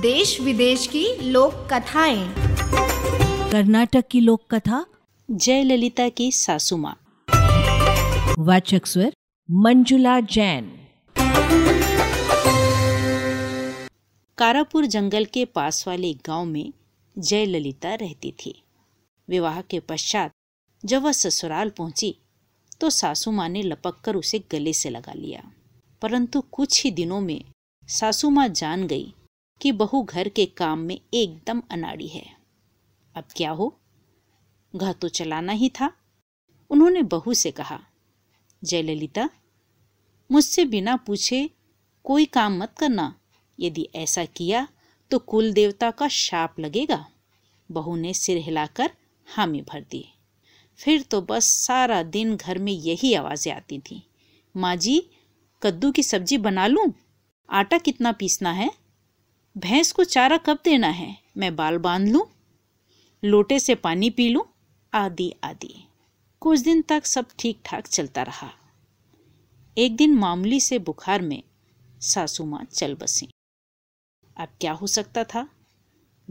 देश विदेश की लोक कथाएँ। कर्नाटक की लोक कथा। जयललिता की सासू माँ। वाचक स्वर मंजुला जैन। कारापुर जंगल के पास वाले गाँव में जयललिता रहती थी। विवाह के पश्चात जब वह ससुराल पहुँची तो सासू माँ ने लपक कर उसे गले से लगा लिया। परंतु कुछ ही दिनों में सासू माँ जान गई कि बहू घर के काम में एकदम अनाड़ी है। अब क्या हो? घर तो चलाना ही था। उन्होंने बहू से कहा, जयललिता, मुझसे बिना पूछे कोई काम मत करना। यदि ऐसा किया तो कुल देवता का शाप लगेगा। बहू ने सिर हिलाकर हामी भर दी। फिर तो बस सारा दिन घर में यही आवाज़ें आती थी। माँ जी, कद्दू की सब्ज़ी बना लूँ? आटा कितना पीसना है? भैंस को चारा कब देना है? मैं बाल बाँध लूँ? लोटे से पानी पी लूँ? आदि आदि। कुछ दिन तक सब ठीक ठाक चलता रहा। एक दिन मामूली से बुखार में सासू माँ चल बसी। अब क्या हो सकता था?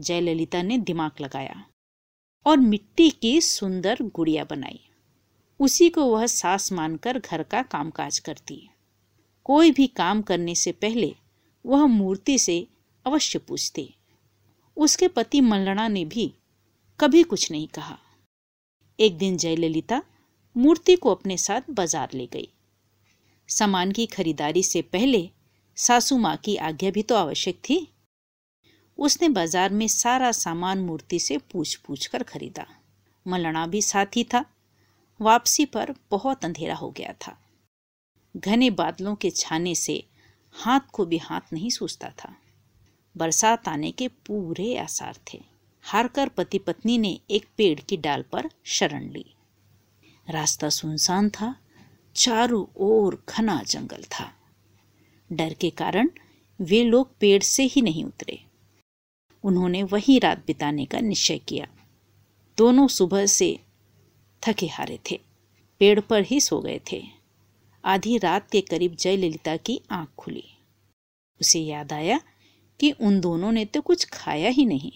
जयललिता ने दिमाग लगाया और मिट्टी की सुंदर गुड़िया बनाई। उसी को वह सास मानकर घर का कामकाज करती। कोई भी काम करने से पहले वह मूर्ति से अवश्य पूछते। उसके पति मल्लणा ने भी कभी कुछ नहीं कहा। एक दिन जयललिता मूर्ति को अपने साथ बाज़ार ले गई। सामान की खरीदारी से पहले सासू माँ की आज्ञा भी तो आवश्यक थी। उसने बाज़ार में सारा सामान मूर्ति से पूछ पूछ कर खरीदा। मलना भी साथ ही था। वापसी पर बहुत अंधेरा हो गया था। घने बादलों के छाने से हाथ को भी हाथ नहीं सूझता था। बरसात आने के पूरे आसार थे। हारकर पति पत्नी ने एक पेड़ की डाल पर शरण ली। रास्ता सुनसान था, चारों ओर घना जंगल था। डर के कारण वे लोग पेड़ से ही नहीं उतरे। उन्होंने वही रात बिताने का निश्चय किया। दोनों सुबह से थके हारे थे, पेड़ पर ही सो गए थे। आधी रात के करीब जयललिता की आँख खुली। उसे याद आया कि उन दोनों ने तो कुछ खाया ही नहीं।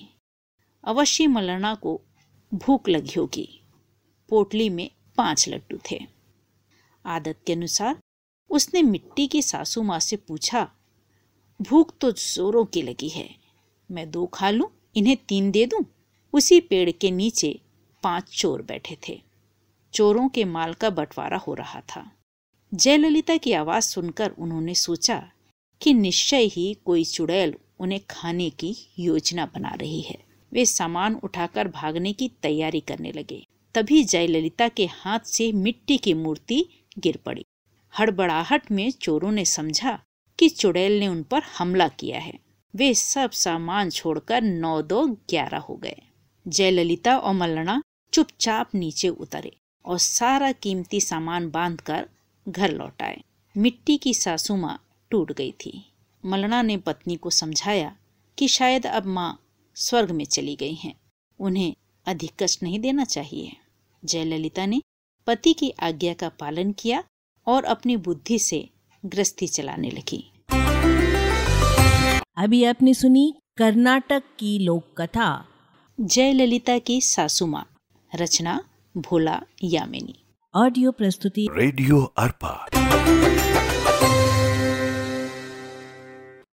अवश्य मलना को भूख लगी होगी। पोटली में पाँच लड्डू थे। आदत के अनुसार उसने मिट्टी की सासू माँ से पूछा, भूख तो जोरों की लगी है। मैं दो खा लूँ, इन्हें तीन दे दूँ? उसी पेड़ के नीचे पाँच चोर बैठे थे। चोरों के माल का बंटवारा हो रहा था। जयललिता की आवाज़ सुनकर उन्होंने सोचा कि निश्चय ही कोई चुड़ैल उन्हें खाने की योजना बना रही है। वे सामान उठाकर भागने की तैयारी करने लगे। तभी जयललिता के हाथ से मिट्टी की मूर्ति गिर पड़ी। हड़बड़ाहट में चोरों ने समझा कि चुड़ैल ने उन पर हमला किया है। वे सब सामान छोड़कर नौ दो ग्यारह हो गए। जयललिता और मल्लना चुपचाप नीचे उतरे और सारा कीमती सामान बांधकर घर लौट आए। मिट्टी की सासू माँ टूट गई थी। मलना ने पत्नी को समझाया कि शायद अब माँ स्वर्ग में चली गई हैं। उन्हें अधिक कष्ट नहीं देना चाहिए। जयललिता ने पति की आज्ञा का पालन किया और अपनी बुद्धि से गृहस्थी चलाने लगी। अभी आपने सुनी कर्नाटक की लोक कथा जयललिता की सासू माँ रचना भोला यामिनी। ऑडियो प्रस्तुति रेडियो अर्पा।